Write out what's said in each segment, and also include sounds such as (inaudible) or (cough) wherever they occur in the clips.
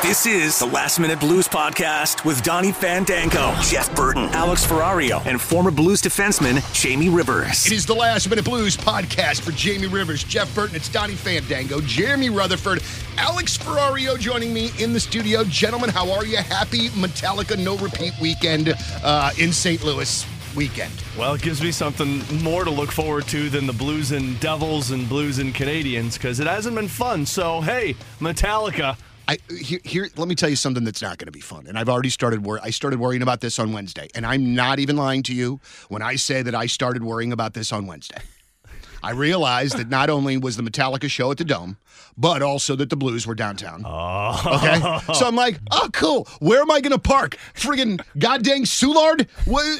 This is the Last Minute Blues Podcast with Donny Fandango, Jeff Burton, Alex Ferrario, and former Blues defenseman Jamie Rivers. It is the Last Minute Blues podcast for Jamie Rivers, Jeff Burton, it's Donny Fandango, Jeremy Rutherford, Alex Ferrario joining me in the studio. Gentlemen, how are you? Happy Metallica No Repeat weekend uh, in St. Louis weekend. Well, it gives me something more to look forward to than the Blues and Devils and Blues and Canadiens because it hasn't been fun. So, hey, Metallica. I here, here let me tell you something that's not going to be fun. And I've already started wor- I started worrying about this on Wednesday. And I'm not even lying to you when I say that I started worrying about this on Wednesday. I realized that not only was the Metallica show at the Dome, but also that the Blues were downtown. Oh. Okay. So I'm like, oh, cool. Where am I going to park? Friggin' goddamn Soulard?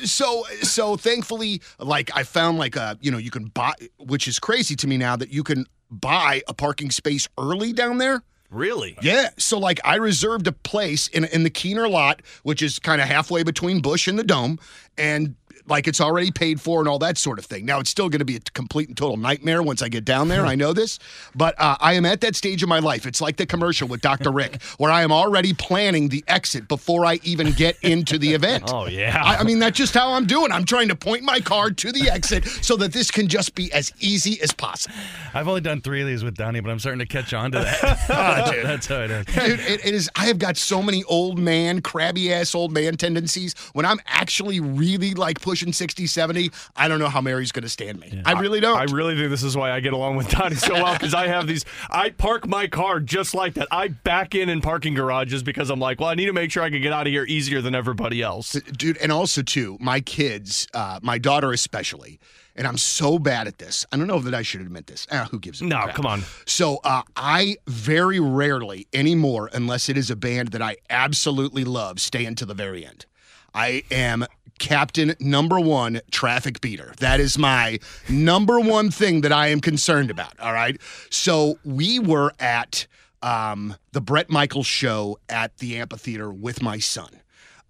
So, so thankfully, like I found like a, you know, you can buy, which is crazy to me now that you can buy a parking space early down there. Really? Yeah. So like I reserved a place in in the Kiener lot, which is kind of halfway between Busch and the Dome, and like it's already paid for and all that sort of thing. Now it's still going to be a complete and total nightmare once I get down there. I know this, but uh, I am at that stage of my life. It's like the commercial with Dr. Rick, (laughs) where I am already planning the exit before I even get into the event. (laughs) Oh, yeah. I, I mean that's just how I'm doing. I'm trying to point my car to the exit so that this can just be as easy as possible. I've only done three of these with Donny, but I'm starting to catch on to that. (laughs) dude. That's how it is. Dude, it, it is. I have got so many old man, crabby ass old man tendencies. When I'm actually really like pushing 60, 70, I don't know how Mary's going to stand me. I really don't. I really think this is why I get along with Donnie so well because I have these. I park my car just like that. I back in in parking garages because I'm like, well, I need to make sure I can get out of here easier than everybody else. Dude, and also too, my kids, uh, my daughter especially, and I'm so bad at this. I don't know that I should admit this. Ah, who gives a No, crap? come on. So uh, I very rarely anymore, unless it is a band that I absolutely love, stay until the very end. I am captain number one traffic beater. That is my number one thing that I am concerned about. All right. So we were at um, the Bret Michaels show at the amphitheater with my son.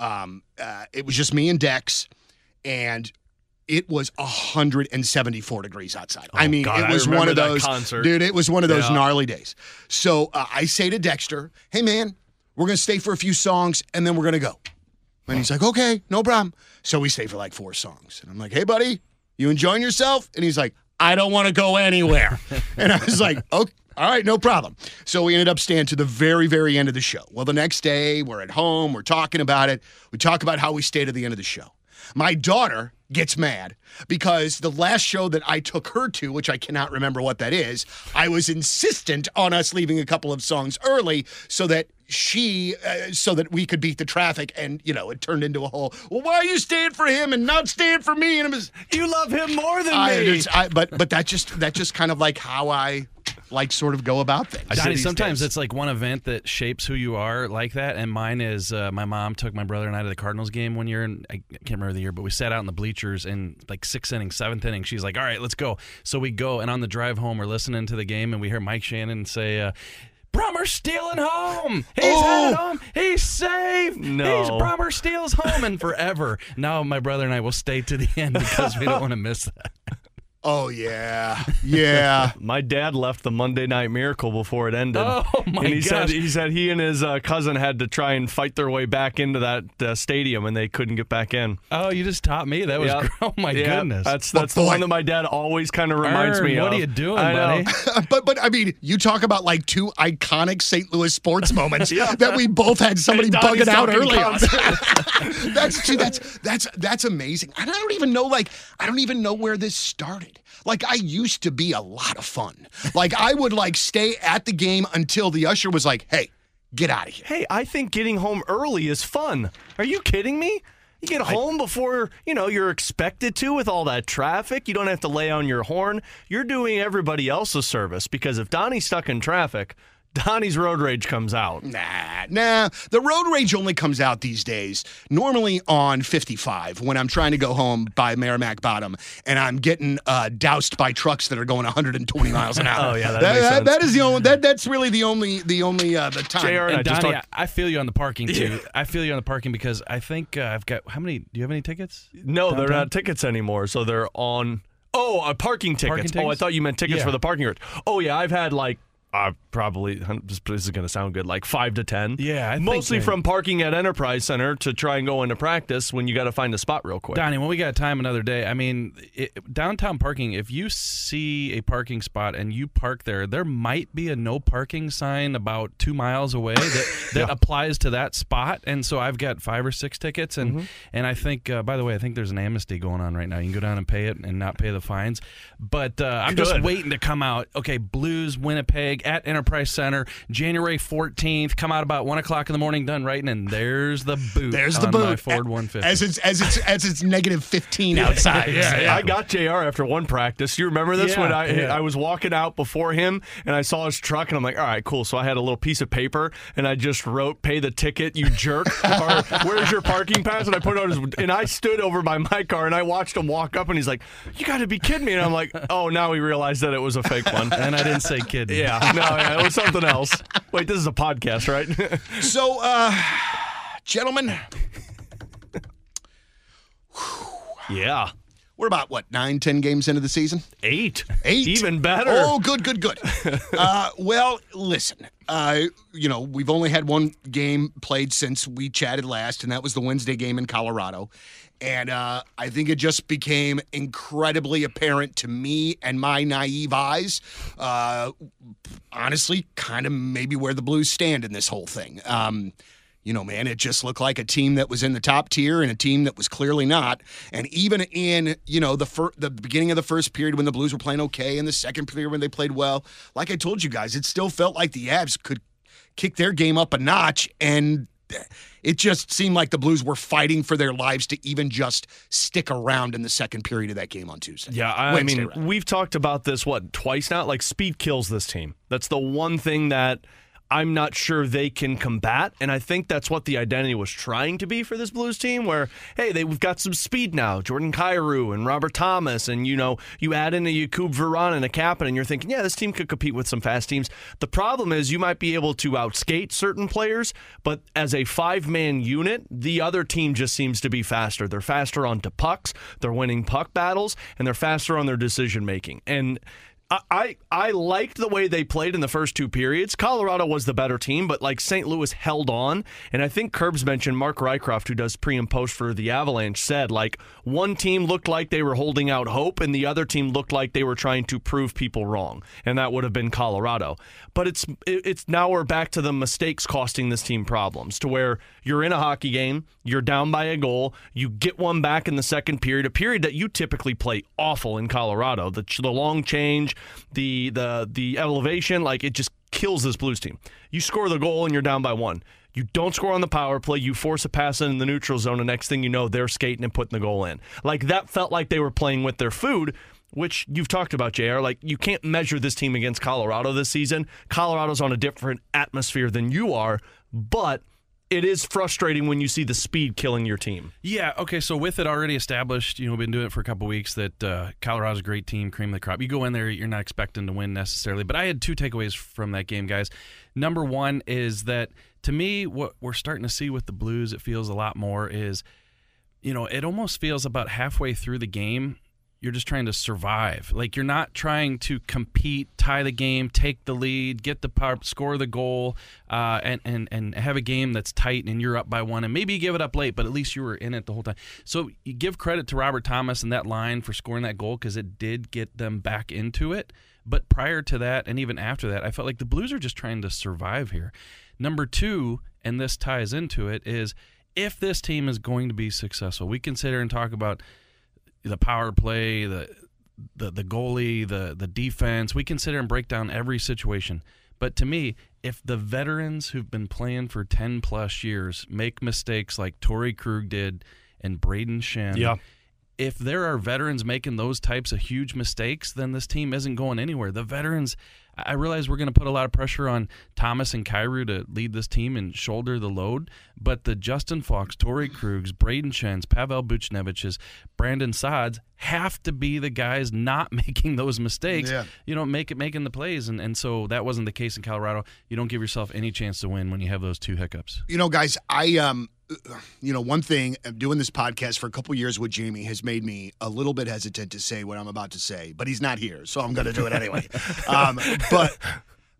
Um, uh, it was just me and Dex, and it was 174 degrees outside. I Oh, mean, God, it was one of those concert. dude. It was one of those Yeah. gnarly days. So uh, I say to Dexter, "Hey, man, we're gonna stay for a few songs, and then we're gonna go." And he's like, "Okay, no problem." So we stay for like four songs, and I'm like, "Hey, buddy, you enjoying yourself?" And he's like, "I don't want to go anywhere." (laughs) and I was like, "Okay." All right, no problem. So we ended up staying to the very, very end of the show. Well, the next day, we're at home, we're talking about it. We talk about how we stayed to the end of the show. My daughter gets mad because the last show that I took her to, which I cannot remember what that is, I was insistent on us leaving a couple of songs early so that she, uh, so that we could beat the traffic. And, you know, it turned into a whole, well, why are you staying for him and not staying for me? And it was, You love him more than I, me. I, but, but that just, that just kind of like how I like sort of go about things. Donny, sometimes days. it's like one event that shapes who you are like that. And mine is uh, my mom took my brother and I to the Cardinals game one year. And I can't remember the year, but we sat out in the bleachers in like sixth inning, seventh inning. She's like, all right, let's go. So we go. And on the drive home, we're listening to the game and we hear Mike Shannon say, uh, Brummer's stealing home. He's Oh. headed home. He's safe. No. He's Brummer steals home and forever. Now my brother and I will stay to the end because we don't want to miss that. (laughs) Oh, yeah. Yeah. (laughs) My dad left the Monday Night Miracle before it ended. Oh, my And he said he said he and his uh, cousin had to try and fight their way back into that uh, stadium, and they couldn't get back in. Oh, you just taught me. That was Yeah. gr- (laughs) oh my Yeah, goodness. That's that's But the one that my dad always kind of reminds Ern, me of. what are you doing, I know. buddy? (laughs) but but I mean, you talk about like two iconic St. Louis sports moments that we both had somebody Donny's bugging out talking early that's dude, that's that's that's amazing. And I don't even know like I don't even know where this started. Like I used to be a lot of fun. Like I would like stay at the game until the usher was like, "Hey, get out of here." Hey, I think getting home early is fun. Are you kidding me? You get home before, you know, you're expected to with all that traffic. You don't have to lay on your horn. You're doing everybody else a service because if Donny's stuck in traffic, Donny's road rage comes out. Nah, nah. The road rage only comes out these days, normally on 55 when I'm trying to go home by Meramec Bottom and I'm getting uh, doused by trucks that are going 120 miles an (laughs) hour. Oh, yeah, that that, makes sense. that is the only. That that's really the only the only uh, the time. JR and I And just Donny, talked- I I feel you on the parking too. I feel you on the parking because I think uh, I've got how many? Do you have any tickets? No, they're Downtown? not tickets anymore. So they're on. Oh, uh, parking tickets. Parking Oh, I thought you meant tickets Yeah. for the parking garage. Oh yeah, I've had like Probably this is going to sound good, like five to ten. Yeah, I mostly from parking at Enterprise Center to try and go into practice when you got to find a spot real quick. Donny, when we got time another day, I mean, it, downtown parking, if you see a parking spot and you park there, there might be a no parking sign about two miles away that, (laughs) that applies to that spot. And so I've got five or six tickets. And, Mm-hmm. and I think, uh, by the way, I think there's an amnesty going on right now. You can go down and pay it and not pay the fines. But uh, I'm just waiting to come out. Okay, Blues, Winnipeg at Enterprise Center, January 14th. Come out about 1 o'clock in the morning, done writing, and there's the boot. There's the on boot My Ford 150. As it's as it's as it's negative fifteen outside. Yeah, yeah. I got Jr. after one practice. You remember this Yeah, when I yeah. I was walking out before him and I saw his truck and I'm like, all right, cool. So I had a little piece of paper and I just wrote, "Pay the ticket, you jerk," (laughs) or "Where's your parking pass?" And I put it on his and I stood over by my car and I watched him walk up and he's like, "You got to be kidding me!" And I'm like, "Oh, now he realized that it was a fake one." and I didn't say kid. Yeah, no, (laughs) yeah, it was something else. Wait, this is a podcast, right? (laughs) So, uh, gentlemen, yeah, we're about what nine, ten games into the season. eight, Eight. even better. Oh, good, good, good. (laughs) uh, well, listen, uh, you know, we've only had one game played since we chatted last, and that was the Wednesday game in Colorado. And uh, I think it just became incredibly apparent to me and my naive eyes, uh, honestly, kind of maybe where the Blues stand in this whole thing. Um, you know, man, it just looked like a team that was in the top tier and a team that was clearly not. And even in, you know, the fir- the beginning of the first period when the Blues were playing okay, and the second period when they played well, like I told you guys, it still felt like the Avs could kick their game up a notch and it just seemed like the Blues were fighting for their lives to even just stick around in the second period of that game on Tuesday. Yeah, I Wednesday, mean, rather. we've talked about this what twice now. Like speed kills this team. That's the one thing that I'm not sure they can combat, and I think that's what the identity was trying to be for this Blues team. Where hey, they, we've got some speed now, Jordan Kyrou and Robert Thomas, and you know you add in a Jakub Vrana and a Kapanen, and you're thinking, yeah, this team could compete with some fast teams. The problem is you might be able to outskate certain players, but as a five man unit, the other team just seems to be faster. They're faster onto pucks, they're winning puck battles, and they're faster on their decision making. And I, I liked the way they played in the first two periods. Colorado was the better team, but like St. Louis held on. And I think Curbs mentioned Mark Rycroft, who does pre and post for the Avalanche, said like one team looked like they were holding out hope, and the other team looked like they were trying to prove people wrong, and that would have been Colorado. But it's it- it's now we're back to the mistakes costing this team problems, to where you're in a hockey game, you're down by a goal, you get one back in the second period, a period that you typically play awful in Colorado. The the long change, the the the elevation, like it just kills this Blues team. You score the goal and you're down by one. You don't score on the power play. You force a pass in the neutral zone. The next thing you know, they're skating and putting the goal in. Like that felt like they were playing with their food, which you've talked about, JR. Like you can't measure this team against Colorado this season. Colorado's on a different atmosphere than you are, but it is frustrating when you see the speed killing your team. Yeah. Okay. So with it already established, you know, we've been doing it for a couple weeks. That uh, Colorado's a great team, cream of the crop. You go in there, you're not expecting to win necessarily. But I had two takeaways from that game, guys. Number one is that to me, what we're starting to see with the Blues, it feels a lot more is, you know, it almost feels about halfway through the game. You're just trying to survive. Like you're not trying to compete, tie the game, take the lead, get the power, score the goal, uh, and and and have a game that's tight and you're up by one, and maybe you give it up late, but at least you were in it the whole time. So you give credit to Robert Thomas and that line for scoring that goal because it did get them back into it. But prior to that, and even after that, I felt like the Blues are just trying to survive here. Number two, and this ties into it, is if this team is going to be successful, we consider and talk about the power play, the the the goalie, the the defense. We consider and break down every situation. But to me, if the veterans who've been playing for ten plus years make mistakes like Torey Krug did and Brayden Schenn, Yeah. If there are veterans making those types of huge mistakes, then this team isn't going anywhere. The veterans, I realize we're going to put a lot of pressure on Thomas and Kyrou to lead this team and shoulder the load, but the Justin Faulk, Torey Krugs, Brayden Schenns, Pavel Buchneviches, Brandon Saads have to be the guys not (laughs) making those mistakes. Yeah. You know, make it making the plays, and and so that wasn't the case in Colorado. You don't give yourself any chance to win when you have those two hiccups. You know, guys, I um, you know, one thing uh, doing this podcast for a couple years with Jamie has made me a little bit hesitant to say what I'm about to say, but he's not here, so I'm going to do it anyway. (laughs) um, but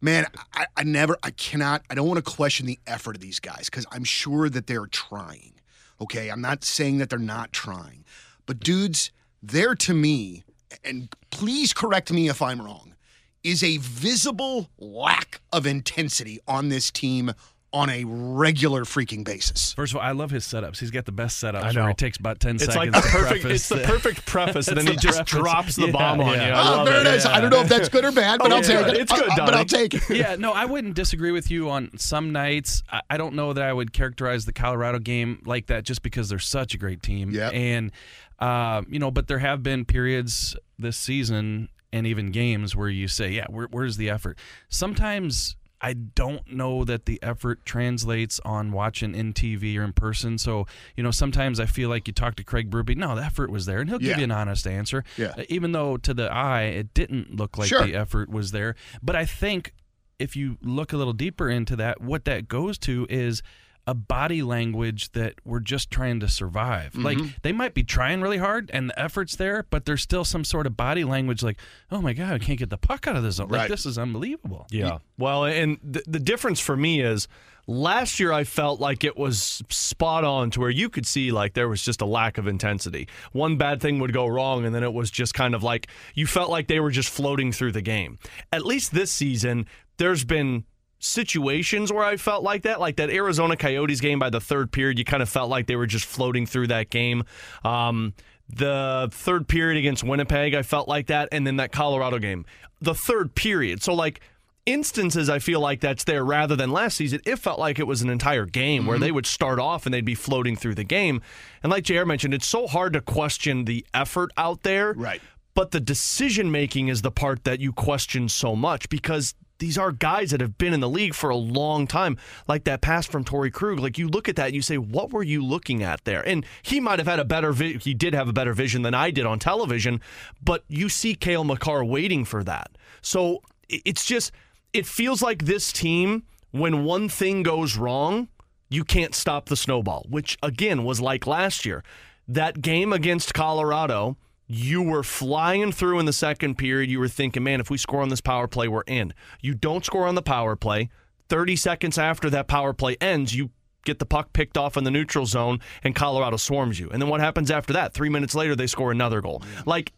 Man, I, I never, I cannot, I don't want to question the effort of these guys because I'm sure that they're trying. Okay. I'm not saying that they're not trying, but dudes, there to me, and please correct me if I'm wrong, is a visible lack of intensity on this team on a regular freaking basis. First of all, I love his setups. He's got the best setups. I know. Where it takes about ten It's seconds. like the to perfect. preface It's the perfect preface, and then he the just preface. drops the Yeah, bomb on yeah. you. I Oh, love very it. nice. I don't know if that's good or bad, but Oh, I'll it's take it. It's good, uh, but I'll take it. (laughs) yeah, no, I wouldn't disagree with you on some nights. I, I don't know that I would characterize the Colorado game like that just because they're such a great team. Yeah, And, uh, you know, but there have been periods this season and even games where you say, yeah, where, where's the effort? Sometimes I don't know that the effort translates on watching in TV or in person. So, you know, sometimes I feel like you talk to Craig Berube, no, the effort was there, and he'll Yeah. give you an honest answer. Yeah. Uh, Even though to the eye, it didn't look like Sure. the effort was there. But I think if you look a little deeper into that, what that goes to is a body language that we're just trying to survive. Mm-hmm. Like they might be trying really hard and the effort's there, but there's still some sort of body language like, oh my God, I can't get the puck out of this zone. Right. Like this is unbelievable. Yeah. Well, and the, the difference for me is last year I felt like it was spot on to where you could see like there was just a lack of intensity. One bad thing would go wrong, and then it was just kind of like you felt like they were just floating through the game. At least this season, there's been situations where I felt like that, like that Arizona Coyotes game by the third period, you kind of felt like they were just floating through that game. Um, the third period against Winnipeg, I felt like that, and then that Colorado game, the third period. So like instances I feel like that's there rather than last season. It felt like it was an entire game where they would start off and they'd be floating through the game. And like JR mentioned, it's so hard to question the effort out there. Right. But the decision making is the part that you question so much because these are guys that have been in the league for a long time. Like that pass from Torey Krug. Like you look at that and you say, what were you looking at there? And he might have had a better, vi- he did have a better vision than I did on television, but you see Cale Makar waiting for that. So it's just, it feels like this team, when one thing goes wrong, you can't stop the snowball, which again was like last year. That game against Colorado, you were flying through in the second period. You were thinking, man, if we score on this power play, we're in. You don't score on the power play. 30 seconds after that power play ends, you get the puck picked off in the neutral zone and Colorado swarms you. And then what happens after that? Three minutes later, they score another goal. Like,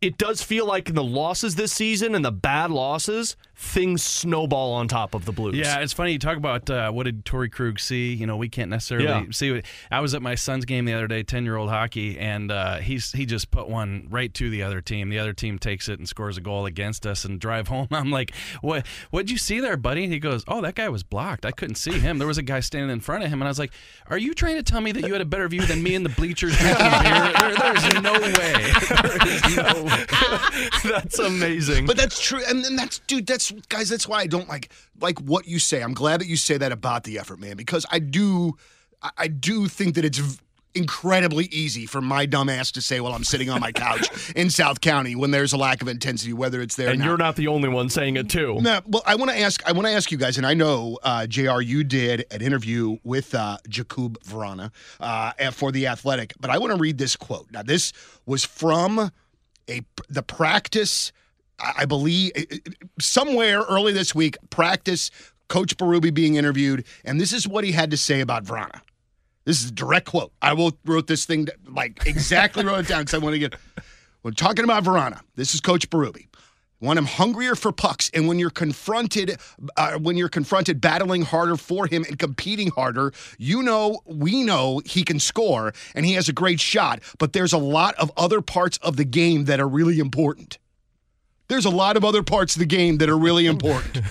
it does feel like in the losses this season and the bad losses, things snowball on top of the Blues. Yeah, it's funny you talk about uh, what did Torey Krug see. You know, we can't necessarily Yeah. see. What, I was at my son's game the other day, ten year old hockey, and uh, he's he just put one right to the other team. The other team takes it and scores a goal against us and drive home. (laughs) I'm like, what What'd you see there, buddy? And he goes, Oh, that guy was blocked. I couldn't see him. There was a guy standing in front of him, and I was like, Are you trying to tell me that you had a better view than me in the bleachers drinking (laughs) beer? There, there's no way. There is no way. (laughs) That's amazing. But that's true, and, and that's dude. That's guys. That's why I don't like like what you say. I'm glad that you say that about the effort, man, because I do, I, do think that it's v- incredibly easy for my dumb ass to say, "Well, I'm sitting on my (laughs) couch in South County when there's a lack of intensity, whether it's there." or and not. you're not the only one saying it too. No, well, I want to ask. I want to ask you guys, and I know uh, Jr. You did an interview with uh, Jakub Vrana uh, for the Athletic, but I want to read this quote. Now, this was from a the practice. I believe somewhere early this week. Practice. Coach Berube being interviewed, and this is what he had to say about Vrana. This is a direct quote. I will wrote this thing like exactly wrote it down because I want to get. When talking about Vrana, this is Coach Berube. Want him hungrier for pucks, and when you're confronted, uh, when you're confronted, battling harder for him and competing harder, you know, we know he can score and he has a great shot. But there's a lot of other parts of the game that are really important. There's a lot of other parts of the game that are really (laughs) important.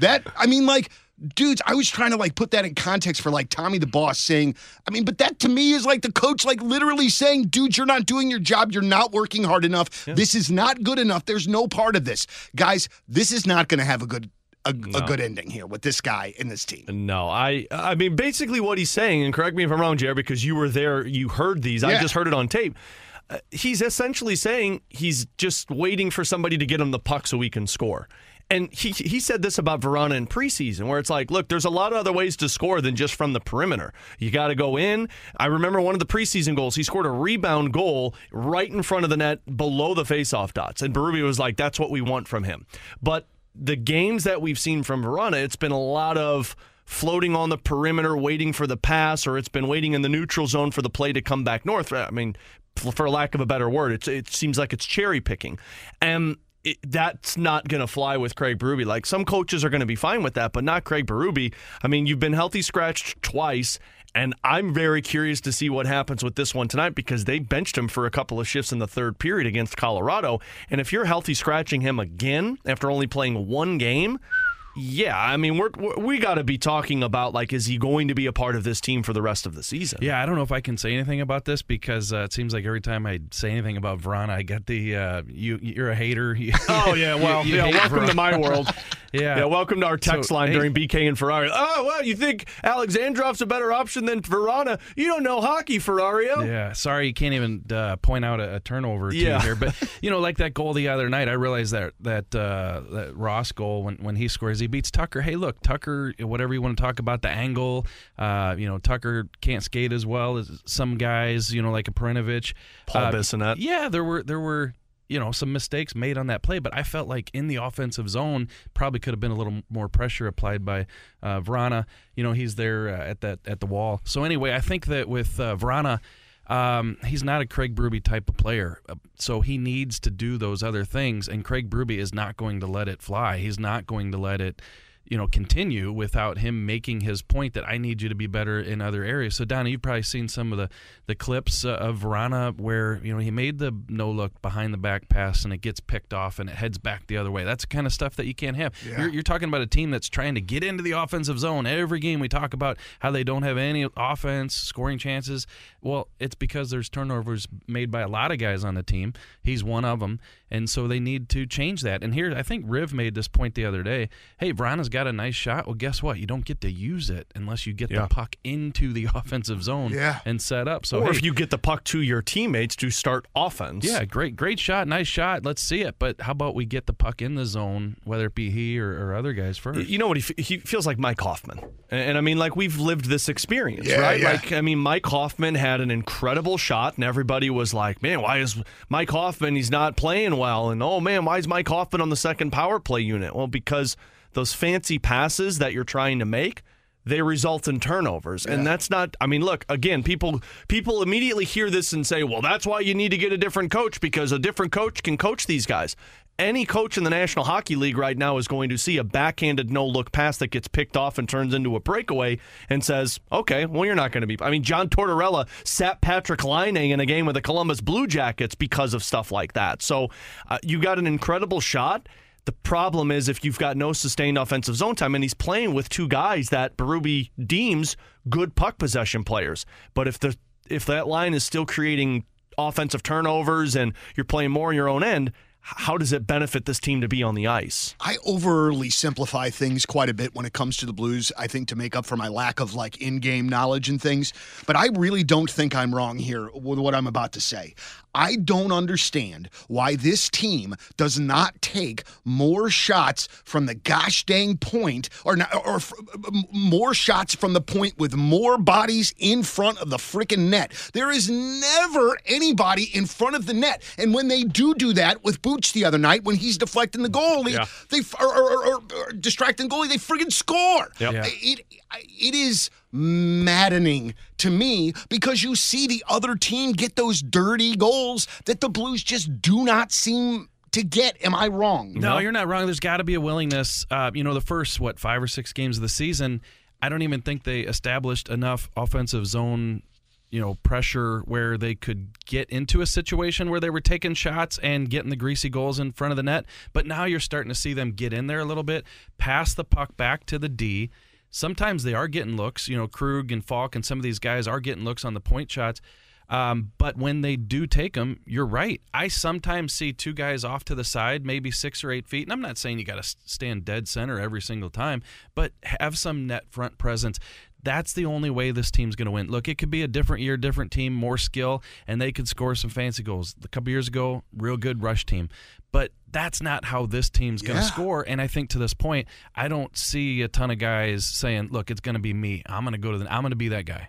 that I mean, like, dudes, I was trying to like put that in context for like Tommy the boss saying, I mean, but that to me is like the coach like literally saying, dude, you're not doing your job, you're not working hard enough. This is not good enough. There's no part of this. Guys, this is not gonna have a good a, a good ending here with this guy and this team. No, I I mean basically what he's saying, and correct me if I'm wrong, Jared, because you were there, you heard these. I just heard it on tape. Uh, he's essentially saying he's just waiting for somebody to get him the puck so he can score. And he he said this about Vrana in preseason, where it's like, look, there's a lot of other ways to score than just from the perimeter. You got to go in. I remember one of the preseason goals. He scored a rebound goal right in front of the net, below the faceoff dots, and Berube was like, "That's what we want from him." But the games that we've seen from Vrana, it's been a lot of floating on the perimeter, waiting for the pass, or it's been waiting in the neutral zone for the play to come back north. I mean, for lack of a better word, it's, it seems like it's cherry picking. And it, that's not going to fly with Craig Berube. Like some coaches are going to be fine with that, but not Craig Berube. I mean, you've been healthy scratched twice, and I'm very curious to see what happens with this one tonight because they benched him for a couple of shifts in the third period against Colorado. And if you're healthy scratching him again after only playing one game, yeah, I mean, we're, we're we got to be talking about like, is he going to be a part of this team for the rest of the season? Yeah, I don't know if I can say anything about this because uh, it seems like every time I say anything about Vrana, I get the uh, you you're a hater. (laughs) oh yeah, (laughs) well, you, you yeah. Welcome Vrana. to my (laughs) world. yeah, yeah. Welcome to our text so, line hey, during BK and Ferrari. Oh well, you think Alexandrov's a better option than Vrana? You don't know hockey, Ferrario. Yeah, sorry, you can't even uh, point out a, a turnover yeah. here, but you know, like that goal the other night, I realized that that uh, that Ross goal when when he scores, he beats Tucker. Hey, look, Tucker, whatever you want to talk about the angle, uh, you know, Tucker can't skate as well as some guys, you know, like a Perunovich. Paul uh, Bissonnette. Yeah, there were there were you know some mistakes made on that play, but I felt like in the offensive zone probably could have been a little more pressure applied by uh, Vrana. You know, he's there uh, at that at the wall. So anyway, I think that with uh, Vrana. Um, he's not a Craig Berube type of player, uh, so he needs to do those other things. And Craig Berube is not going to let it fly. He's not going to let it you know continue without him making his point that I need you to be better in other areas. So Donny, you've probably seen some of the the clips uh, of Vrana where you know he made the no look behind the back pass and it gets picked off and it heads back the other way. That's the kind of stuff that you can't have. Yeah. You're, you're talking about a team that's trying to get into the offensive zone. Every game we talk about how they don't have any offense scoring chances. Well, it's because there's turnovers made by a lot of guys on the team. He's one of them, and so they need to change that. And here, I think Riv made this point the other day. Hey, Vrana's got a nice shot. Well, guess what? You don't get to use it unless you get yeah. the puck into the (laughs) offensive zone yeah. and set up. So, or hey, if you get the puck to your teammates to start offense. Yeah, great, great shot, nice shot. Let's see it. But how about we get the puck in the zone, whether it be he or, or other guys first? You know what? He, he feels like Mike Hoffman, and, and, I mean, like we've lived this experience, yeah, right? Yeah. Like, I mean, Mike Hoffman had an incredible shot, and everybody was like, "Man, why is Mike Hoffman? He's not playing well." And oh man, why is Mike Hoffman on the second power play unit? Well, because those fancy passes that you're trying to make they result in turnovers. Yeah. and that's not i mean look again people people immediately hear this and say well that's why you need to get a different coach because a different coach can coach these guys. Any coach in the national hockey league right now is going to see a backhanded no look pass that gets picked off and turns into a breakaway and says okay well you're not going to be i mean john tortorella sat Patrick laine in a game with the columbus blue jackets because of stuff like that. So uh, you got an incredible shot the problem is if you've got no sustained offensive zone time, and he's playing with two guys that Berube deems good puck possession players. But if the if that line is still creating offensive turnovers and you're playing more on your own end, how does it benefit this team to be on the ice? I overly simplify things quite a bit when it comes to the Blues, I think to make up for my lack of like in-game knowledge and things, but I really don't think I'm wrong here with what I'm about to say. I don't understand why this team does not take more shots from the gosh dang point or not, or, or more shots from the point with more bodies in front of the freaking net. There is never anybody in front of the net. And when they do do that with Booch the other night, when he's deflecting the goalie, yeah. they or, or, or, distracting goalie, they friggin' score. Yep. Yeah. It, it is maddening to me because you see the other team get those dirty goals that the Blues just do not seem to get. Am I wrong? No, you're not wrong. There's got to be a willingness. Uh, you know, the first what five or six games of the season, I don't even think they established enough offensive zone. You know, pressure where they could get into a situation where they were taking shots and getting the greasy goals in front of the net. But now you're starting to see them get in there a little bit, pass the puck back to the D, sometimes they are getting looks. You know, Krug and Faulk and some of these guys are getting looks on the point shots. Um, but when they do take them, you're right. I sometimes see two guys off to the side, maybe six or eight feet. And I'm not saying you got to stand dead center every single time, but have some net front presence. That's the only way this team's going to win. Look, it could be a different year, different team, more skill, and they could score some fancy goals. A couple years ago, real good rush team. But that's not how this team's going to yeah. score. And I think to this point, I don't see a ton of guys saying, "Look, it's going to be me. I'm going to go to the. I'm going to be that guy."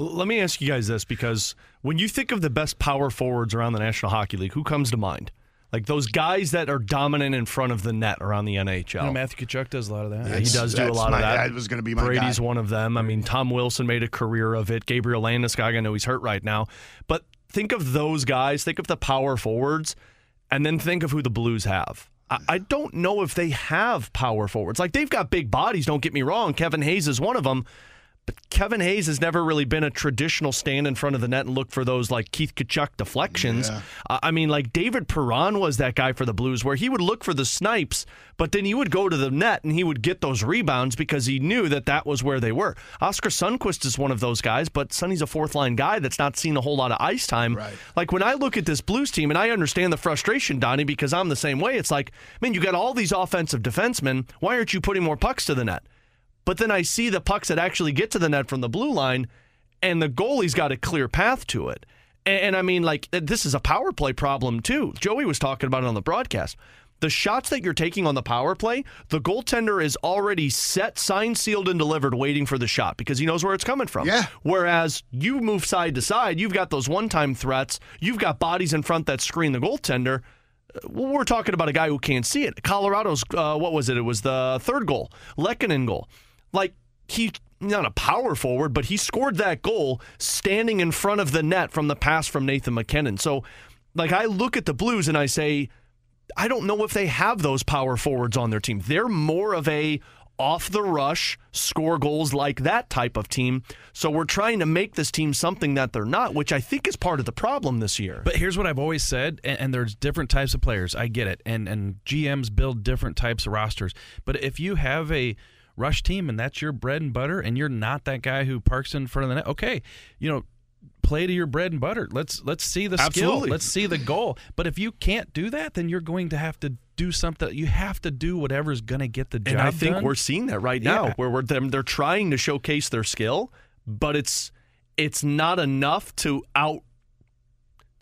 Let me ask you guys this because when you think of the best power forwards around the National Hockey League, who comes to mind? Like those guys that are dominant in front of the net around the NHL. You know, Matthew Tkachuk does a lot of that. Yeah, he does do a lot my- of that. That was going to be my Brady's guy. one of them. I mean, Tom Wilson made a career of it. Gabriel Landeskog, I know he's hurt right now. But think of those guys. Think of the power forwards, and then think of who the Blues have. I, I don't know if they have power forwards. Like they've got big bodies. Don't get me wrong. Kevin Hayes is one of them. But Kevin Hayes has never really been a traditional stand in front of the net and look for those like Keith Tkachuk deflections. Uh, I mean, like David Perron was that guy for the Blues where he would look for the snipes, but then he would go to the net and he would get those rebounds because he knew that that was where they were. Oskar Sundqvist is one of those guys, but Sonny's a fourth line guy that's not seen a whole lot of ice time. Right. Like when I look at this Blues team, and I understand the frustration, Donny, because I'm the same way. It's like, man, you got all these offensive defensemen. Why aren't you putting more pucks to the net? But then I see the pucks that actually get to the net from the blue line, and the goalie's got a clear path to it. And, and I mean, like, this is a power play problem, too. Joey was talking about it on the broadcast. The shots that you're taking on the power play, the goaltender is already set, signed, sealed, and delivered, waiting for the shot because he knows where it's coming from. Yeah. Whereas you move side to side, you've got those one time threats, you've got bodies in front that screen the goaltender. We're talking about a guy who can't see it. Colorado's, uh, what was it? It was the third goal, Lehkonen goal. Like, he, not a power forward, but he scored that goal standing in front of the net from the pass from Nathan MacKinnon. So, like, I look at the Blues and I say, I don't know if they have those power forwards on their team. They're more of a off the rush, score goals like that type of team. So we're trying to make this team something that they're not, which I think is part of the problem this year. But here's what I've always said, and, and there's different types of players. I get it, and and GMs build different types of rosters. But if you have a rush team and that's your bread and butter, and you're not that guy who parks in front of the net, okay, you know, play to your bread and butter. Let's let's see the skill. Let's see the goal. But if you can't do that, then you're going to have to do something. You have to do whatever's going to get the job and I think done. we're seeing that right now, Yeah. where we're them they're trying to showcase their skill, but it's it's not enough to out.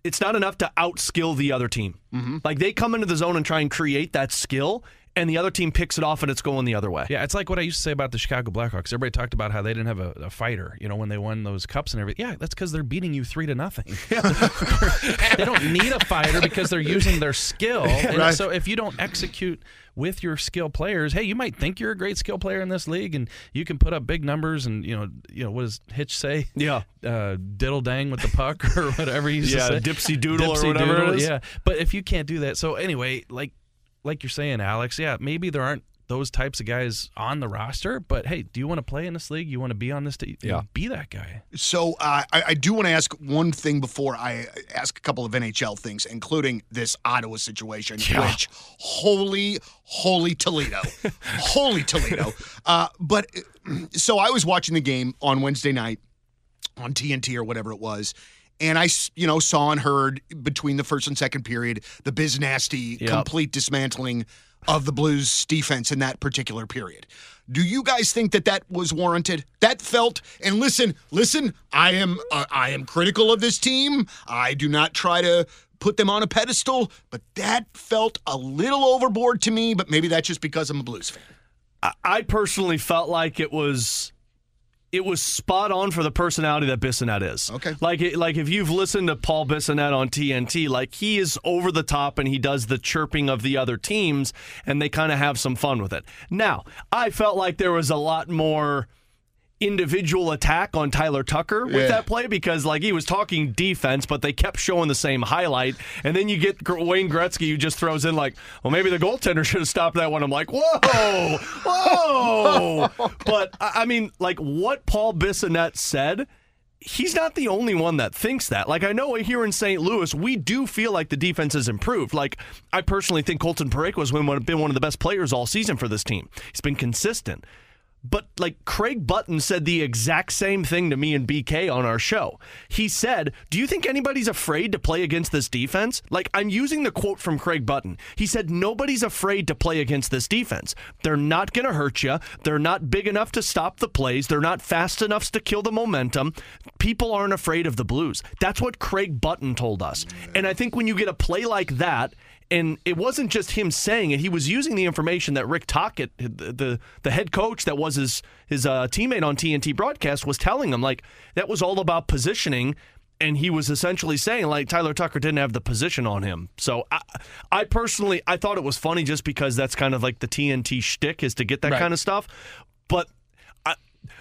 It's not enough to outskill the other team. Mm-hmm. Like they come into the zone and try and create that skill, and the other team picks it off and it's going the other way. Yeah, it's like what I used to say about the Chicago Blackhawks. Everybody talked about how they didn't have a, a fighter, you know, when they won those cups and everything. Yeah, that's because they're beating you three to nothing. (laughs) they don't need a fighter because they're using their skill. And Right. so if you don't execute with your skill players, hey, you might think you're a great skill player in this league and you can put up big numbers and you know, you know, what does Hitch say? Yeah. Uh, diddle dang with the puck (laughs) or whatever he used Yeah, to say. dipsy doodle or whatever doodle. Yeah. But if you can't do that, so anyway, like like you're saying, Alex, yeah, maybe there aren't those types of guys on the roster, but hey, do you want to play in this league? You want to be on this team? Yeah. Be that guy. So uh, I, I do want to ask one thing before I ask a couple of NHL things, including this Ottawa situation, which holy, holy Toledo, (laughs) holy Toledo. Uh, but (clears throat) so I was watching the game on Wednesday night on TNT or whatever it was. And I, you know, saw and heard between the first and second period the biz nasty Yep. complete dismantling of the Blues defense in that particular period. Do you guys think that that was warranted? That felt and listen, listen. I am uh, I am critical of this team. I do not try to put them on a pedestal, but that felt a little overboard to me. But maybe that's just because I'm a Blues fan. I, I personally felt like it was it was spot on for the personality that Bissonnette is. Okay. Like like if you've listened to Paul Bissonnette on TNT, like he is over the top and he does the chirping of the other teams and they kind of have some fun with it. Now, I felt like there was a lot more individual attack on Tyler Tucker with Yeah. that play because like he was talking defense, but they kept showing the same highlight. And then you get Wayne Gretzky who just throws in like, well, maybe the goaltender (laughs) should have stopped that one. I'm like, whoa, whoa. (laughs) but I mean, like what Paul Bissonnette said. He's not the only one that thinks that. Like I know here in St. Louis, we do feel like the defense has improved. Like I personally think Colton Parayko has been one of the best players all season for this team. He's been consistent. But like Craig Button said the exact same thing to me and BK on our show. He said, "Do you think anybody's afraid to play against this defense?" Like I'm using the quote from Craig Button. He said, "Nobody's afraid to play against this defense. They're not going to hurt you. They're not big enough to stop the plays. They're not fast enough to kill the momentum. People aren't afraid of the Blues." That's what Craig Button told us. And I think when you get a play like that and it wasn't just him saying it; he was using the information that Rick Tocchet, the the, the head coach that was his his uh, teammate on TNT broadcast, was telling him. Like that was all about positioning, and he was essentially saying like Tyler Tucker didn't have the position on him. So I, I personally I thought it was funny just because that's kind of like the TNT shtick is to get that Right. kind of stuff, but.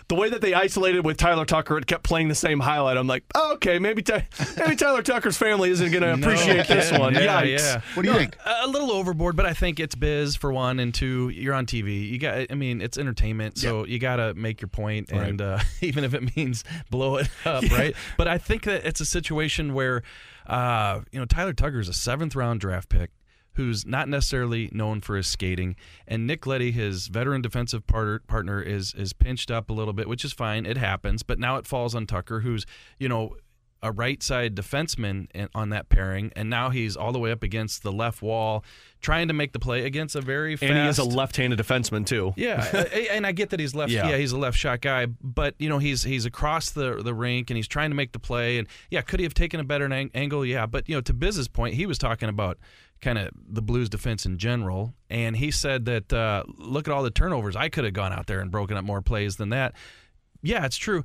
I, the way that they isolated with Tyler Tucker, it kept playing the same highlight. I'm like, oh, okay, maybe Ty- (laughs) maybe Tyler Tucker's family isn't going to appreciate this one. Yeah, Yikes. yeah. What do you think? A a little overboard, but I think it's biz for one, and two, you're on TV. You got, I mean, it's entertainment, so you got to make your point, and uh, (laughs) even if it means blow it (laughs) up, right? But I think that it's a situation where, uh, you know, Tyler Tucker is a seventh round draft pick. Who's not necessarily known for his skating, and Nick Leddy, his veteran defensive partner, partner, is is pinched up a little bit, which is fine. It happens, but now it falls on Tucker, who's you know a right side defenseman in- on that pairing, and now he's all the way up against the left wall, trying to make the play against a very fast. And he is a left-handed defenseman too. Yeah, (laughs) and I get that he's left. Yeah. Yeah. he's a left shot guy, but you know he's he's across the the rink and he's trying to make the play. And yeah, could he have taken a better ang- angle? Yeah, but you know to Biz's point, he was talking about kind of the Blues defense in general, and he said that uh, look at all the turnovers. I could have gone out there and broken up more plays than that. Yeah, it's true.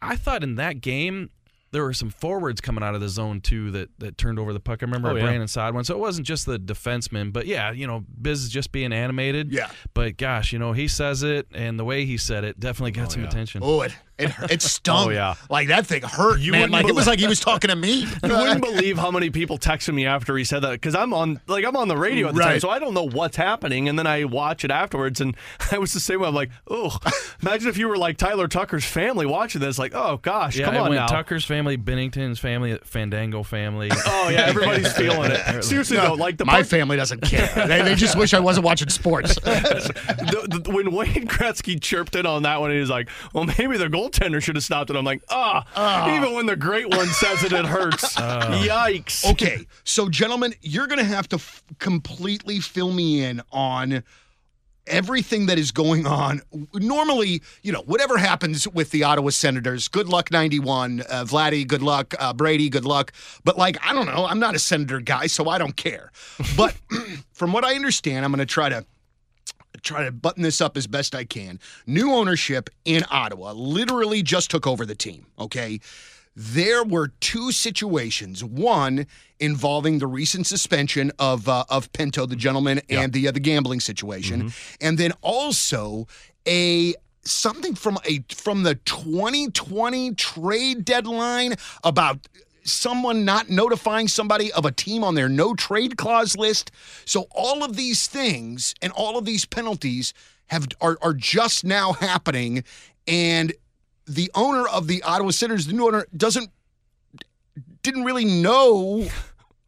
I thought in that game there were some forwards coming out of the zone too that, that turned over the puck. I remember Oh, a yeah. Brandon Saad one, so it wasn't just the defenseman, but yeah, you know, Biz is just being animated. Yeah. But gosh, you know, he says it, and the way he said it definitely got oh, some attention. Oh, it it, it (laughs) oh, stung. Oh, yeah. like that thing hurt, You man. wouldn't Like it was like he was talking to me. (laughs) You wouldn't believe how many people texted me after he said that because I'm on like I'm on the radio at the time, Right. so I don't know what's happening, and then I watch it afterwards, and (laughs) I was the same way. I'm like, oh, imagine if you were like Tyler Tucker's family watching this, like, oh gosh, Yeah, come on went now. Tucker's family, Bennington's family, Fandango family. Oh yeah, everybody's feeling it. Seriously though, like the My part- family doesn't care. They, they just wish I wasn't watching sports. the, the, when Wayne Gretzky chirped in on that one, he was like, "Well, maybe the goaltender should have stopped it." I'm like, "Ah!" Even when the great one says it, it hurts. (laughs) Yikes! okay, so gentlemen, you're going to have to f- completely fill me in on everything that is going on. Normally, you know, whatever happens with the Ottawa Senators, good luck 91. Uh, Vladdy, good luck. Uh, Brady, good luck. But, like, I don't know. I'm not a Senator guy, so I don't care. But (clears throat) from what I understand, I'm going to try to try to button this up as best I can. New ownership in Ottawa literally just took over the team, okay? There were two situations. One involving the recent suspension of uh, of Pinto, the gentleman, and the uh, the gambling situation, and then also a something from a from the 2020 trade deadline about someone not notifying somebody of a team on their no trade clause list. So all of these things and all of these penalties have are, are just now happening and the owner of the Ottawa Senators, the new owner, doesn't didn't really know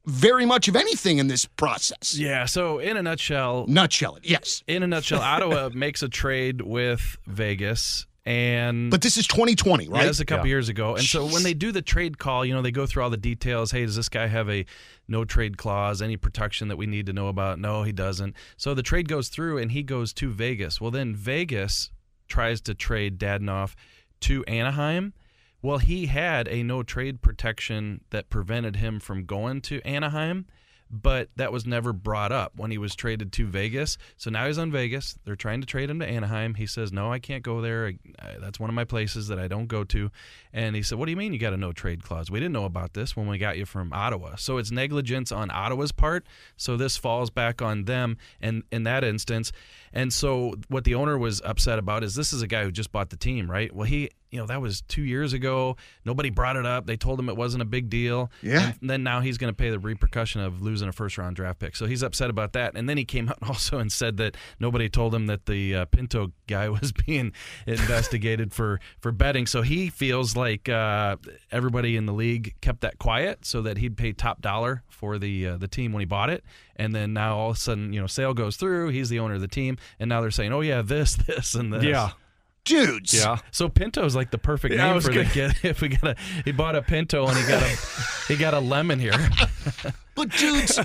very much of anything in this process. yeah. So in a nutshell, Nutshell it, yes. in a nutshell, Ottawa (laughs) makes a trade with Vegas, and But this is 2020, Yeah, right? that's a couple years ago. And so when they do the trade call, you know, they go through all the details. Hey, does this guy have a no trade clause? Any protection that we need to know about? No, he doesn't. So the trade goes through and he goes to Vegas. Well, then Vegas tries to trade Dadonov to Anaheim, Well, he had a no trade protection that prevented him from going to Anaheim, but that was never brought up when he was traded to Vegas. So now he's on Vegas. They're trying to trade him to Anaheim. He says, "No, I can't go there. I, I, that's one of my places that I don't go to." And he said, "What do you mean you got a no trade clause? We didn't know about this when we got you from Ottawa." So it's negligence on Ottawa's part. So this falls back on them and in that instance. And so what the owner was upset about is this is a guy who just bought the team, right? Well, he you know that was two years ago. Nobody brought it up. They told him it wasn't a big deal. Yeah. And then now he's going to pay the repercussion of losing a first round draft pick. So he's upset about that. And then he came out (laughs) also and said that nobody told him that the uh, Pinto guy (laughs) was being investigated for for betting. So he feels like uh, everybody in the league kept that quiet so that he'd pay top dollar for the uh, the team when he bought it. And then now all of a sudden, you know, sale goes through. He's the owner of the team, and now they're saying, "Oh yeah, this, (laughs) this, and this." Yeah. Dudes. Yeah. So Pinto's like the perfect Yeah, name for the gonna- kid. (laughs) If we got a, he bought a Pinto and he got a, he got a lemon here. (laughs) But dudes,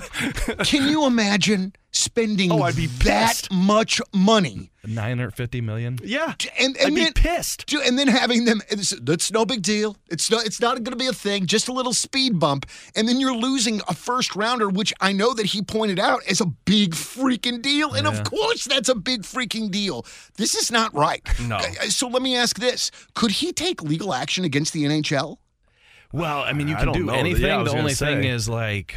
can you imagine spending Oh, I'd be that pissed. much money? Nine hundred fifty million. Yeah. And, I'd and be then, pissed. Dude, and then having them, it's, that's no big deal. It's not, it's not going to be a thing, just a little speed bump. And then you're losing a first rounder, which I know that he pointed out as a big freaking deal. And of course, that's a big freaking deal. This is not right. No. Uh, So let me ask this Could he take legal action against the NHL? Well, I mean, you can don't know. anything. Yeah, the gonna only thing is like,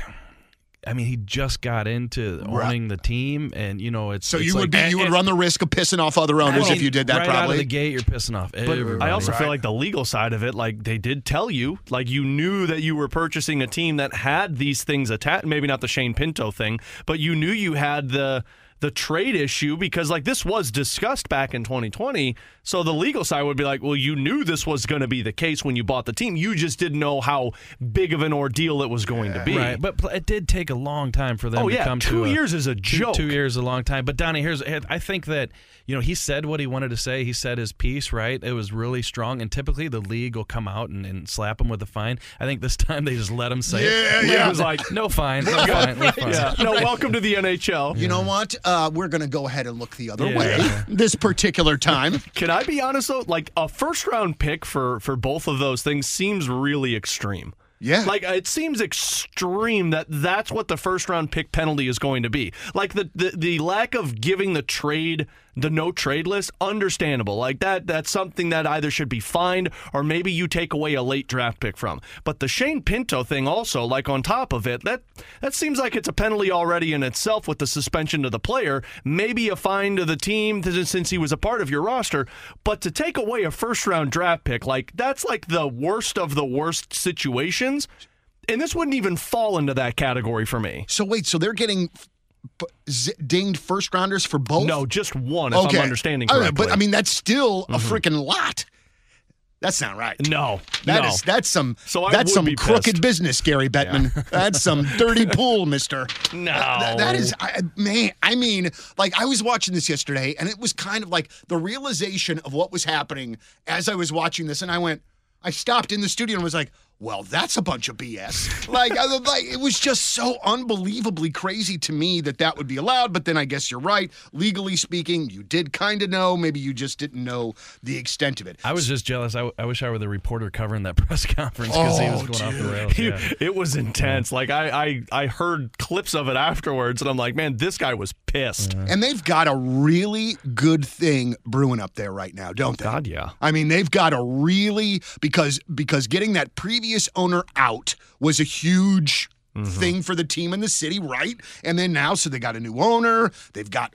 I mean, he just got into owning the team, and you know, it's So it's you would like- be, you would run the risk of pissing off other I owners mean, if you did that, right out of probably. the gate. You're pissing off But everybody. I also feel like the legal side of it, like they did tell you, like you knew that you were purchasing a team that had these things attached. Maybe not the Shane Pinto thing, but you knew you had the the trade issue because like this was discussed back in 2020. So the legal side would be like, well, you knew this was going to be the case when you bought the team. You just didn't know how big of an ordeal it was going to be. Right, but it did take a long time for them Oh, to yeah, come two to a- years is a two- joke. Two years is a long time. But Donny, here's I think that you know he said what he wanted to say. He said his piece. Right, it was really strong. And typically the league will come out and, and slap him with a fine. I think this (laughs) time they just let him say Yeah, it. yeah. It was like no fine, no fine, no (laughs) fine. Yeah. (laughs) No, welcome to the NHL. You know what? Uh, Uh, we're going to go ahead and look the other Yeah. way (laughs) this particular time. (laughs) Can I be honest though? Like a first round pick for for both of those things seems really extreme. Yeah. Like it seems extreme that that's what the first round pick penalty is going to be. Like the the, the lack of giving the trade the no trade list understandable. Like that that's something that either should be fined or maybe you take away a late draft pick from. But the Shane Pinto thing also like on top of it that that seems like it's a penalty already in itself with the suspension to the player, maybe a fine to the team since he was a part of your roster, but to take away a first round draft pick like that's like the worst of the worst situations. And this wouldn't even fall into that category for me. So wait, so they're getting dinged first rounders for both? No, just one, if I'm understanding correctly. but I mean, that's still a mm-hmm. freaking lot. That's not right. no, That no. is that's some So that's some crooked pissed. business, Gary Bettman. That's some dirty (laughs) pool, Mister. No. That- that is I, man. I mean, like I was watching this yesterday, and it was kind of like the realization of what was happening as I was watching this, and I went. I stopped in the studio and was like, "Well, that's a bunch of BS." like, I, like it was just so unbelievably crazy to me that that would be allowed. But then I guess you're right. Legally speaking, you did kind of know. Maybe you just didn't know the extent of it. I was just jealous. I, I wish I were the reporter covering that (laughs) press conference because he was Oh, going off the rails. He- Yeah. It was intense. Like I, I, I heard clips of it afterwards, and I'm like, man, this guy was pissed. And they've got a really good thing brewing up there right now, don't they? God, yeah. I mean, they've got a really because because getting that previous owner out was a huge Mm-hmm. thing for the team and the city, right? And then now, so they got a new owner. They've got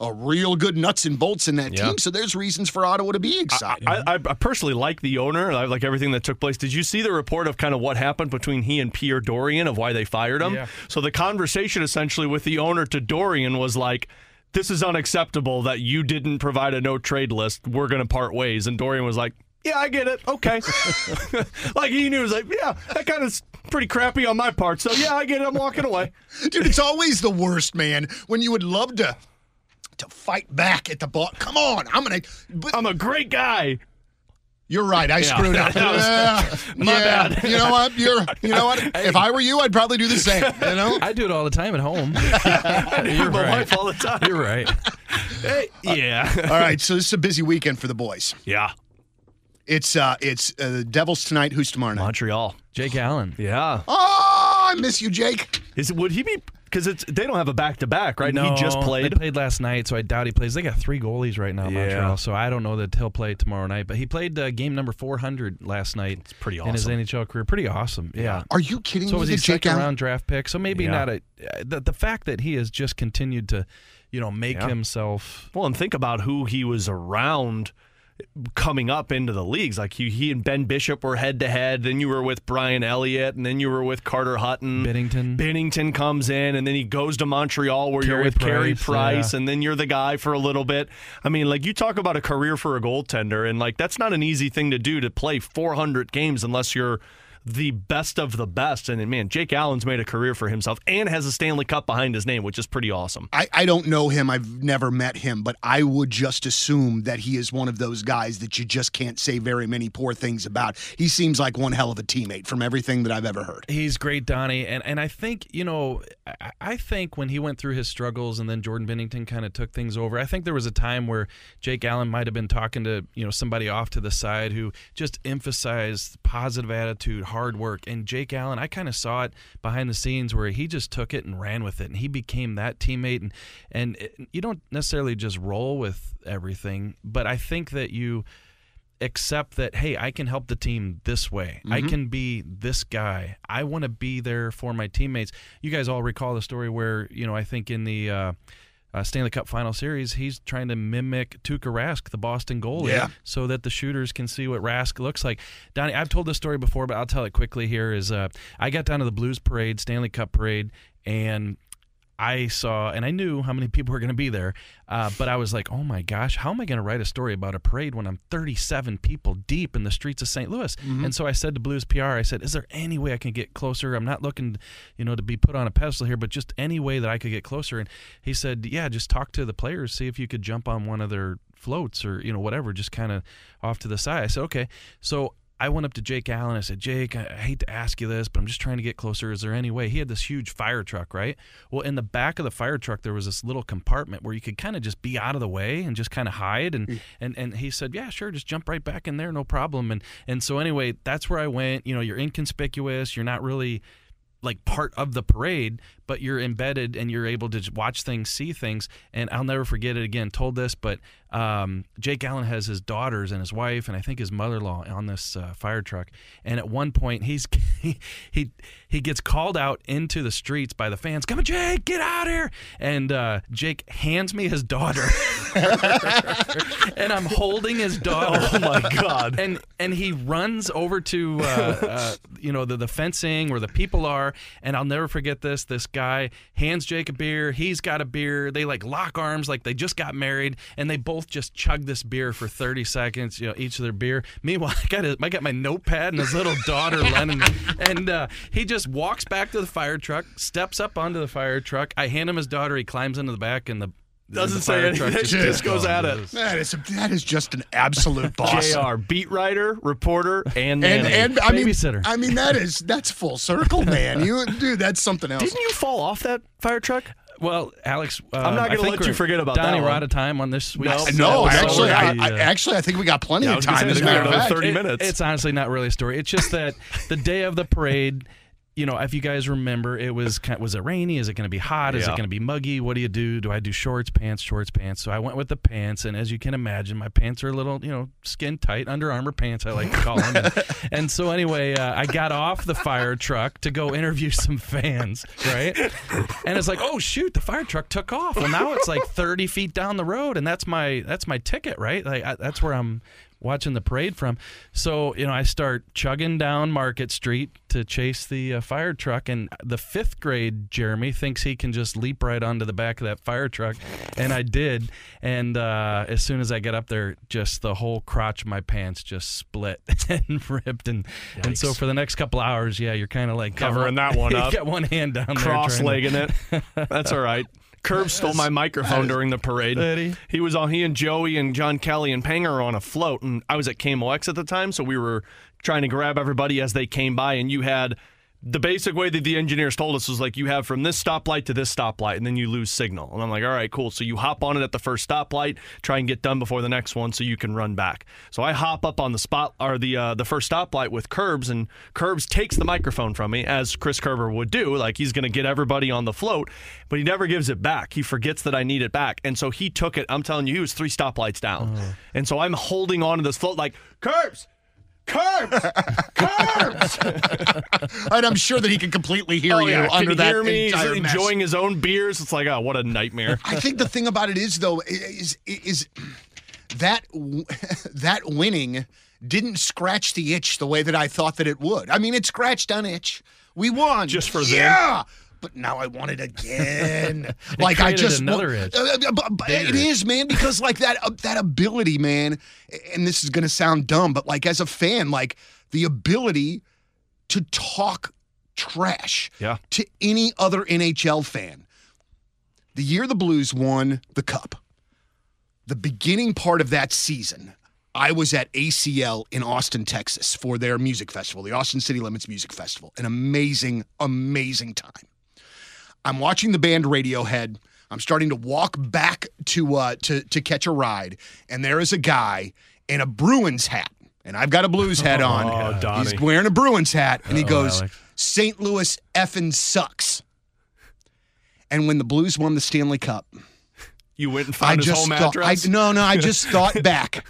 a real good nuts and bolts in that Yeah. team. So there's reasons for Ottawa to be excited. I, I, I personally like the owner. I like everything that took place. Did you see the report of kind of what happened between he and Pierre Dorion of why they fired him? Yeah. So the conversation essentially with the owner to Dorion was like, "This is unacceptable that you didn't provide a no trade list. We're going to part ways." And Dorion was like. Yeah, I get it. Okay. (laughs) like he knew, he was like, yeah, that kind of pretty crappy on my part. So yeah, I get it. I'm walking away. Dude, it's always the worst, man. When you would love to to fight back at the ball. Come on, I'm gonna. But I'm a great guy. You're right. I screwed up. (laughs) That was- Yeah, (laughs) my yeah. bad. You know what? You're. You know what? If I were you, I'd probably do the same. You know. I do it all the time at home. You're my right. wife all the time. You're right. Hey, yeah. All right. So this is a busy weekend for the boys. yeah. It's uh, it's uh, the Devils tonight. Who's tomorrow night? Montreal. Jake Allen. (gasps) Yeah. Oh, I miss you, Jake. Is would he be? Because it's they don't have a back to back, right? No, he just They played. played last night, so I doubt he plays. They got three goalies right now, Yeah. Montreal. So I don't know that he'll play tomorrow night. But he played uh, game number 400 last night. It's pretty awesome in his. NHL career. Pretty awesome. Yeah. Are you kidding So me? was he that Jake second Allen- round draft pick? So maybe Yeah. not a. uh, The, the fact that he has just continued to, you know, make Yeah. himself. Well, and think about who he was around coming up into the leagues. Like he, he and Ben Bishop were head to head. Then you were with Brian Elliott, and then you were with Carter Hutton. Binnington. Binnington comes in, and then he goes to Montreal where you're Carey with Carey Price, Price, yeah. and then you're the guy for a little bit. I mean, like you talk about a career for a goaltender, and like that's not an easy thing to do to play 400 games unless you're the best of the best. And man, Jake Allen's made a career for himself and has a Stanley Cup behind his name, which is pretty awesome. I, I don't know him. I've never met him, but I would just assume that he is one of those guys that you just can't say very many poor things about. He seems like one hell of a teammate from everything that I've ever heard. He's great, Donny, and and I think you know, I, I think when he went through his struggles, and then Jordan Binnington kind of took things over. I think there was a time where Jake Allen might have been talking to you know somebody off to the side who just emphasized positive attitude, hard work, and Jake Allen. I kind of saw it behind the scenes where he just took it and ran with it, and he became that teammate. And and it, you don't necessarily just roll with everything, but I think that you accept that hey i can help the team this way i can be this guy i want to be there for my teammates you guys all recall the story where you know i think in the uh, uh, Stanley Cup Final Series, he's trying to mimic Tuukka Rask, the Boston goalie, Yeah. so that the shooters can see what Rask looks like. Donny, I've told this story before, but I'll tell it quickly. Here is uh, I got down to the Blues Parade, Stanley Cup Parade, and I saw, and I knew how many people were going to be there, uh, but I was like, oh my gosh, how am I going to write a story about a parade when I'm 37 people deep in the streets of St. Louis? And so I said to Blues PR, I said, is there any way I can get closer? I'm not looking, you know, to be put on a pedestal here, but just any way that I could get closer. And he said, yeah, just talk to the players, see if you could jump on one of their floats or you know whatever, just kind of off to the side. I said, okay. So I went up to Jake Allen. I said, Jake, I hate to ask you this, but I'm just trying to get closer. Is there any way? He had this huge fire truck, right? Well, in the back of the fire truck, there was this little compartment where you could kind of just be out of the way and just kind of hide. And, mm. and and he said, yeah, sure, just jump right back in there, no problem. And and so anyway, that's where I went. You know, you're inconspicuous. You're not really like part of the parade, but you're embedded and you're able to watch things, see things. And I'll never forget it again. Told this, but um, Jake Allen has his daughters and his wife, and I think his mother-in-law on this uh, fire truck. And at one point, he's (laughs) he, he he gets called out into the streets by the fans. Come on, Jake, get out here! And uh, Jake hands me his daughter, (laughs) and I'm holding his daughter. Oh my God. And and he runs over to uh, uh, you know the, the fencing where the people are, and I'll never forget this. This guy hands Jake a beer. He's got a beer. They like lock arms like they just got married, and they both just chug this beer for 30 seconds. You know, each of their beer. Meanwhile, (laughs) I got his, I got my notepad and his little (laughs) daughter Lennon, and uh, he just walks back to the fire truck, steps up onto the fire truck. I hand him his daughter. He climbs into the back, and the Doesn't say anything. truck Just (laughs) goes at it. That is that is just an absolute boss. JR, beat writer, reporter, and And and I mean, Babysitter. I mean that is that's full circle, man. You dude, that's something else. didn't you fall off that fire truck? Well, Alex, uh, I'm not gonna let you forget about Donny. that We're out of time on this sweet. No, Uh, no, that was actually, I, already, I, uh, actually, I think we got plenty Yeah, of time. say, As a matter of fact. 30 It- minutes. It's honestly not really a story. It's just that the day of the parade, you know, if you guys remember, it was kind was it rainy? Is it going to be hot? Is it going to be muggy? What do you do? Do I do shorts, pants, shorts, pants? So I went with the pants, and as you can imagine, my pants are a little, you know, skin tight, Under Armour pants, I like to call them. and, (laughs) and so anyway, uh, I got off the fire truck to go interview some fans, right? And it's like, oh shoot, the fire truck took off. Well, now it's like 30 feet down the road, and that's my that's my ticket, right? Like I, that's where I'm watching the parade from. So, you know, I start chugging down Market Street to chase the uh, fire truck. And the fifth grade Jeremy thinks he can just leap right onto the back of that fire truck. And I did. And uh, as soon as I get up there, just the whole crotch of my pants just split (laughs) and ripped. And, and so for the next couple hours, yeah, you're kind of like Covering that one (laughs) you up. got one hand down there. trying to- it. That's all right. Curb stole my microphone during the parade. Did he? Was on. He and Joey and John Kelly and Panger on a float, and I was at KMOX at the time, so we were trying to grab everybody as they came by, and you had the basic way that the engineers told us was like you have from this stoplight to this stoplight and then you lose signal. And I'm like, all right, cool. So you hop on it at the first stoplight, try and get done before the next one so you can run back. So I hop up on the spot or the uh, the first stoplight with Curbs and Curbs takes the microphone from me as Chris Kerber would do. Like he's going to get everybody on the float, but he never gives it back. He forgets that I need it back. And so he took it. I'm telling you, he was three stoplights down. And so I'm holding on to this float like, Curbs, Curbs, Curbs. (laughs) and I'm sure that he can completely hear Oh, you yeah. under Can that hear me. He's entire mess. enjoying his own beers. It's like, oh, what a nightmare. I think the thing about it is though is is that that winning didn't scratch the itch the way that I thought that it would. I mean, it scratched an itch. We won Just for them? yeah. But now I want it again. (laughs) like I just another wa- itch. Uh, uh, but- but it is, man, because like that uh, that ability, man. And this is gonna sound dumb, but like as a fan, like the ability to talk trash Yeah. to any other NHL fan. The year the Blues won the Cup, the beginning part of that season, I was at ACL in Austin, Texas for their music festival, the Austin City Limits Music Festival. An amazing, amazing time. I'm watching the band Radiohead. I'm starting to walk back to uh, to to catch a ride, and there is a guy in a Bruins hat, and I've got a Blues (laughs) hat on. Oh, He's wearing a Bruins hat, and he goes, Alex. "St. Louis effing sucks." And when the Blues won the Stanley Cup, You went and I found his just home thought, I, address. no, no, I just thought (laughs) back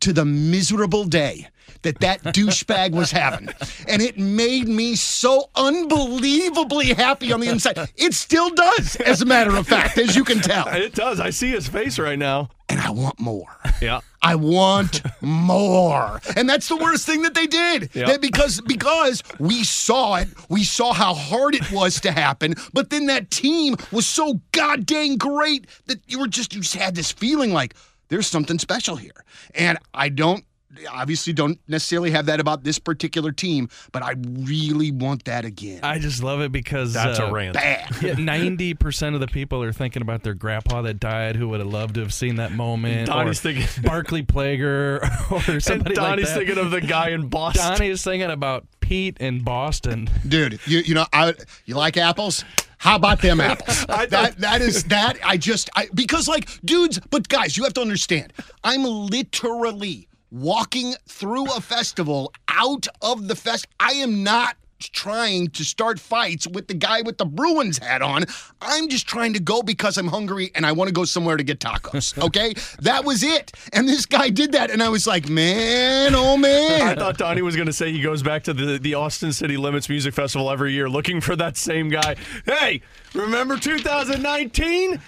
to the miserable day that that douchebag was having, and it made me so unbelievably happy on the inside. It still does, as a matter of fact, as you can tell. It does. I see his face right now. And I want more. Yeah. I want more. And that's the worst thing that they did. Yeah. That because because we saw it, we saw how hard it was to happen, but then that team was so goddamn great that you were just you just had this feeling like there's something special here. And I don't obviously don't necessarily have that about this particular team, but I really want that again. I just love it because That's uh, a rant. (laughs) Ninety percent of the people are thinking about their grandpa that died, who would have loved to have seen that moment. Donny's or thinking- (laughs) Barclay Plager, or And somebody Donny's like that. thinking of the guy in Boston. Donny is thinking about Pete in Boston. dude. You you know I you like apples. How about them apples? (laughs) That that is that I just I because like dudes, but guys, you have to understand. I'm literally walking through a festival out of the fest. I am not trying to start fights with the guy with the Bruins hat on. I'm just trying to go because I'm hungry and I want to go somewhere to get tacos. (laughs) Okay? that was it. And this guy did that and I was like, "Man, oh man." I thought Donny was going to say he goes back to the, the Austin City Limits Music Festival every year looking for that same guy. Hey, remember 2019?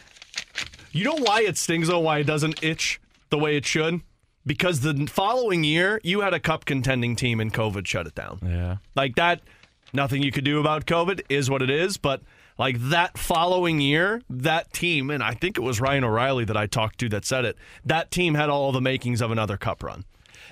You know why it stings though, why it doesn't itch the way it should? Because the following year, you had a cup contending team and COVID shut it down. Yeah. Like that, nothing you could do about COVID is what it is. But like that following year, that team, and I think it was Ryan O'Reilly that I talked to that said it, that team had all the makings of another cup run.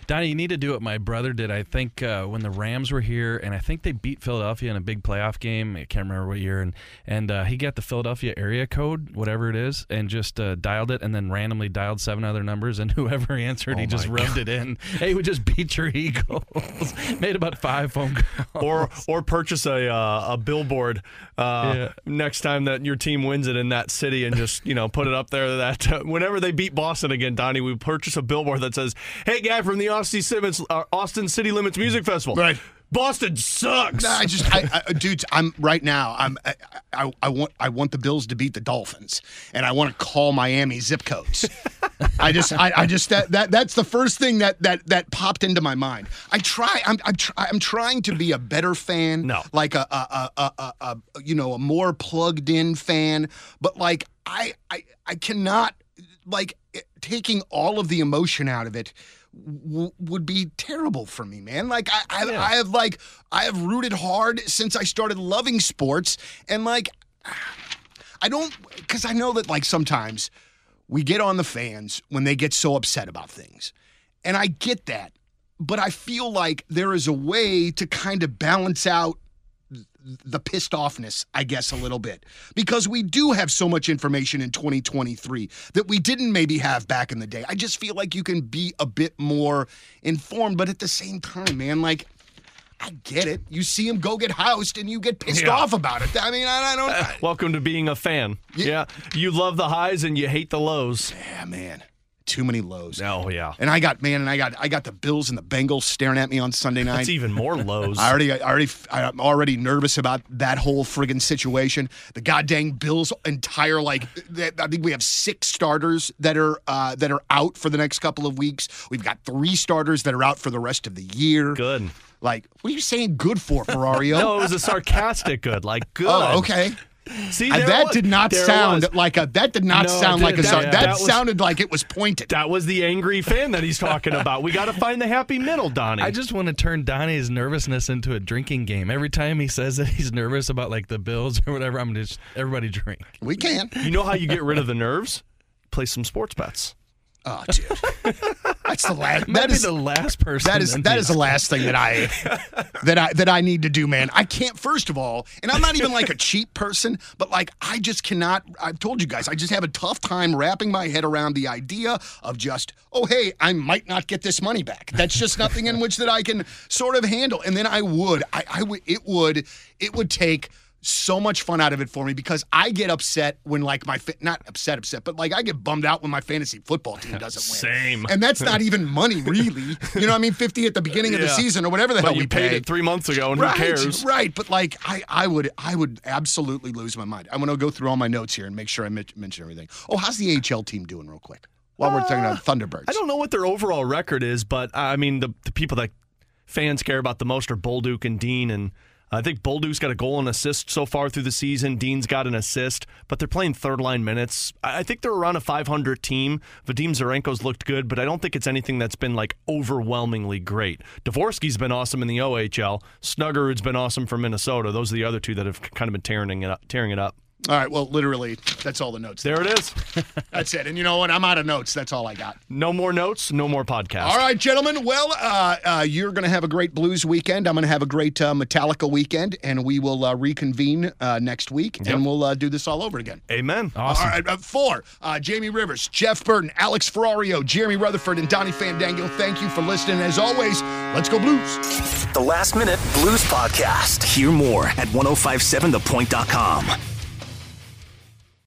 Donny, you need to do what my brother did. I think uh, when the Rams were here, and I think they beat Philadelphia in a big playoff game. I can't remember what year, and and uh, he got the Philadelphia area code, whatever it is, and just uh, dialed it, and then randomly dialed seven other numbers, and (laughs) whoever answered, he just rubbed it in. (laughs) Hey, we just beat your Eagles. (laughs) Made about five phone calls. or or purchase a uh, a billboard uh, Yeah. next time that your team wins it in that city and just you know put it up there that uh, whenever they beat Boston again, Donny, we purchase a billboard that says, "Hey, guy from the Austin Simmons, uh, Austin City Limits Music Festival, Right. Boston sucks." No, I just, I, I, (laughs) dudes, I'm right now. I'm, I, I, I want, I want the Bills to beat the Dolphins, and I want to call Miami zip codes. (laughs) I just, I, I just that, that that's the first thing that that that popped into my mind. I try, I'm, I'm, try, I'm trying to be a better fan. No. like a, a, a, a, a, a, you know, a more plugged in fan. But like, I, I, I cannot, like, taking all of the emotion out of it w- would be terrible for me, man. Like I, I, I have like I have rooted hard since I started loving sports, and like I don't because I know that like sometimes we get on the fans when they get so upset about things, and I get that, but I feel like there is a way to kind of balance out the pissed offness, I guess, a little bit. Because we do have so much information in 2023 that we didn't maybe have back in the day. I just feel like you can be a bit more informed, but at the same time, man, like, I get it. You see him go get housed and you get pissed Yeah. off about it. I mean, I, I don't. I, Welcome to being a fan. Yeah. You love the highs and you hate the lows. yeah, man. Too many lows. Oh, yeah. And I got man, and I got I got the Bills and the Bengals staring at me on Sunday night. That's even more (laughs) lows. I already, I already, I'm already nervous about that whole friggin' situation. The goddamn Bills' entire like, I think we have six starters that are uh, that are out for the next couple of weeks. We've got three starters that are out for the rest of the year. Good. Like, what are you saying? Good for Ferrario? (laughs) No, it was a sarcastic good. Like, good. Oh, okay. (laughs) See, that was- did not sound was. like a. That did not No, sound it like a. did- sar- that- that, that was- sounded like it was pointed. That was the angry fan that he's talking (laughs) about. We got to find the happy middle, Donny. I just want to turn Donny's nervousness into a drinking game. Every time he says that he's nervous about like the Bills or whatever, I'm just everybody drink. we can. you know how you get rid of the nerves? Play some sports bets. Oh, dude. (laughs) That's the last. That be the last person. That is that the- is the last thing that I (laughs) that I that I need to do, man. I can't. First of all, and I'm not even like a cheap person, but like I just cannot. I've told you guys, I just have a tough time wrapping my head around the idea of just, oh hey, I might not get this money back. That's just nothing in which that I can sort of handle. And then I would, I, I would, it would, it would take so much fun out of it for me because I get upset when like my fa- not upset upset but like I get bummed out when my fantasy football team (laughs) doesn't win. Same. And that's not even (laughs) money really. You know what I mean? 50 at the beginning of the season or whatever the But hell you we paid pay. it three months ago, and right, who cares? Right, but like I, I would, I would absolutely lose my mind. I'm to go through all my notes here and make sure I mention everything. Oh, how's the AHL team doing, real quick? While we're talking about Thunderbirds, I don't know what their overall record is, but uh, I mean, the, the people that fans care about the most are Bolduc and Dean. And I think Bolduc's got a goal and assist so far through the season. Dean's got an assist, but they're playing third line minutes. I I think they're around a 500 team. Vadim Zherenko's looked good, but I don't think it's anything that's been like overwhelmingly great. Dvorsky's been awesome in the OHL. Snuggerud's been awesome for Minnesota. Those are the other two that have kind of been tearing it up. Tearing it up. All right, well, literally, that's all the notes. There it is. (laughs) That's it. And you know what? I'm out of notes. That's all I got. No more notes. No more podcast. All right, gentlemen. Well, uh, uh, you're going to have a great blues weekend. I'm going to have a great uh, Metallica weekend, and we will uh, reconvene uh, next week, and we'll uh, do this all over again. Amen. Awesome. All right, uh, four. Uh, Jamie Rivers, Jeff Burton, Alex Ferrario, Jeremy Rutherford, and Donny Fandango. Thank you for listening. As always, let's go Blues. The Last Minute Blues Podcast. Hear more at 1057thepoint.com.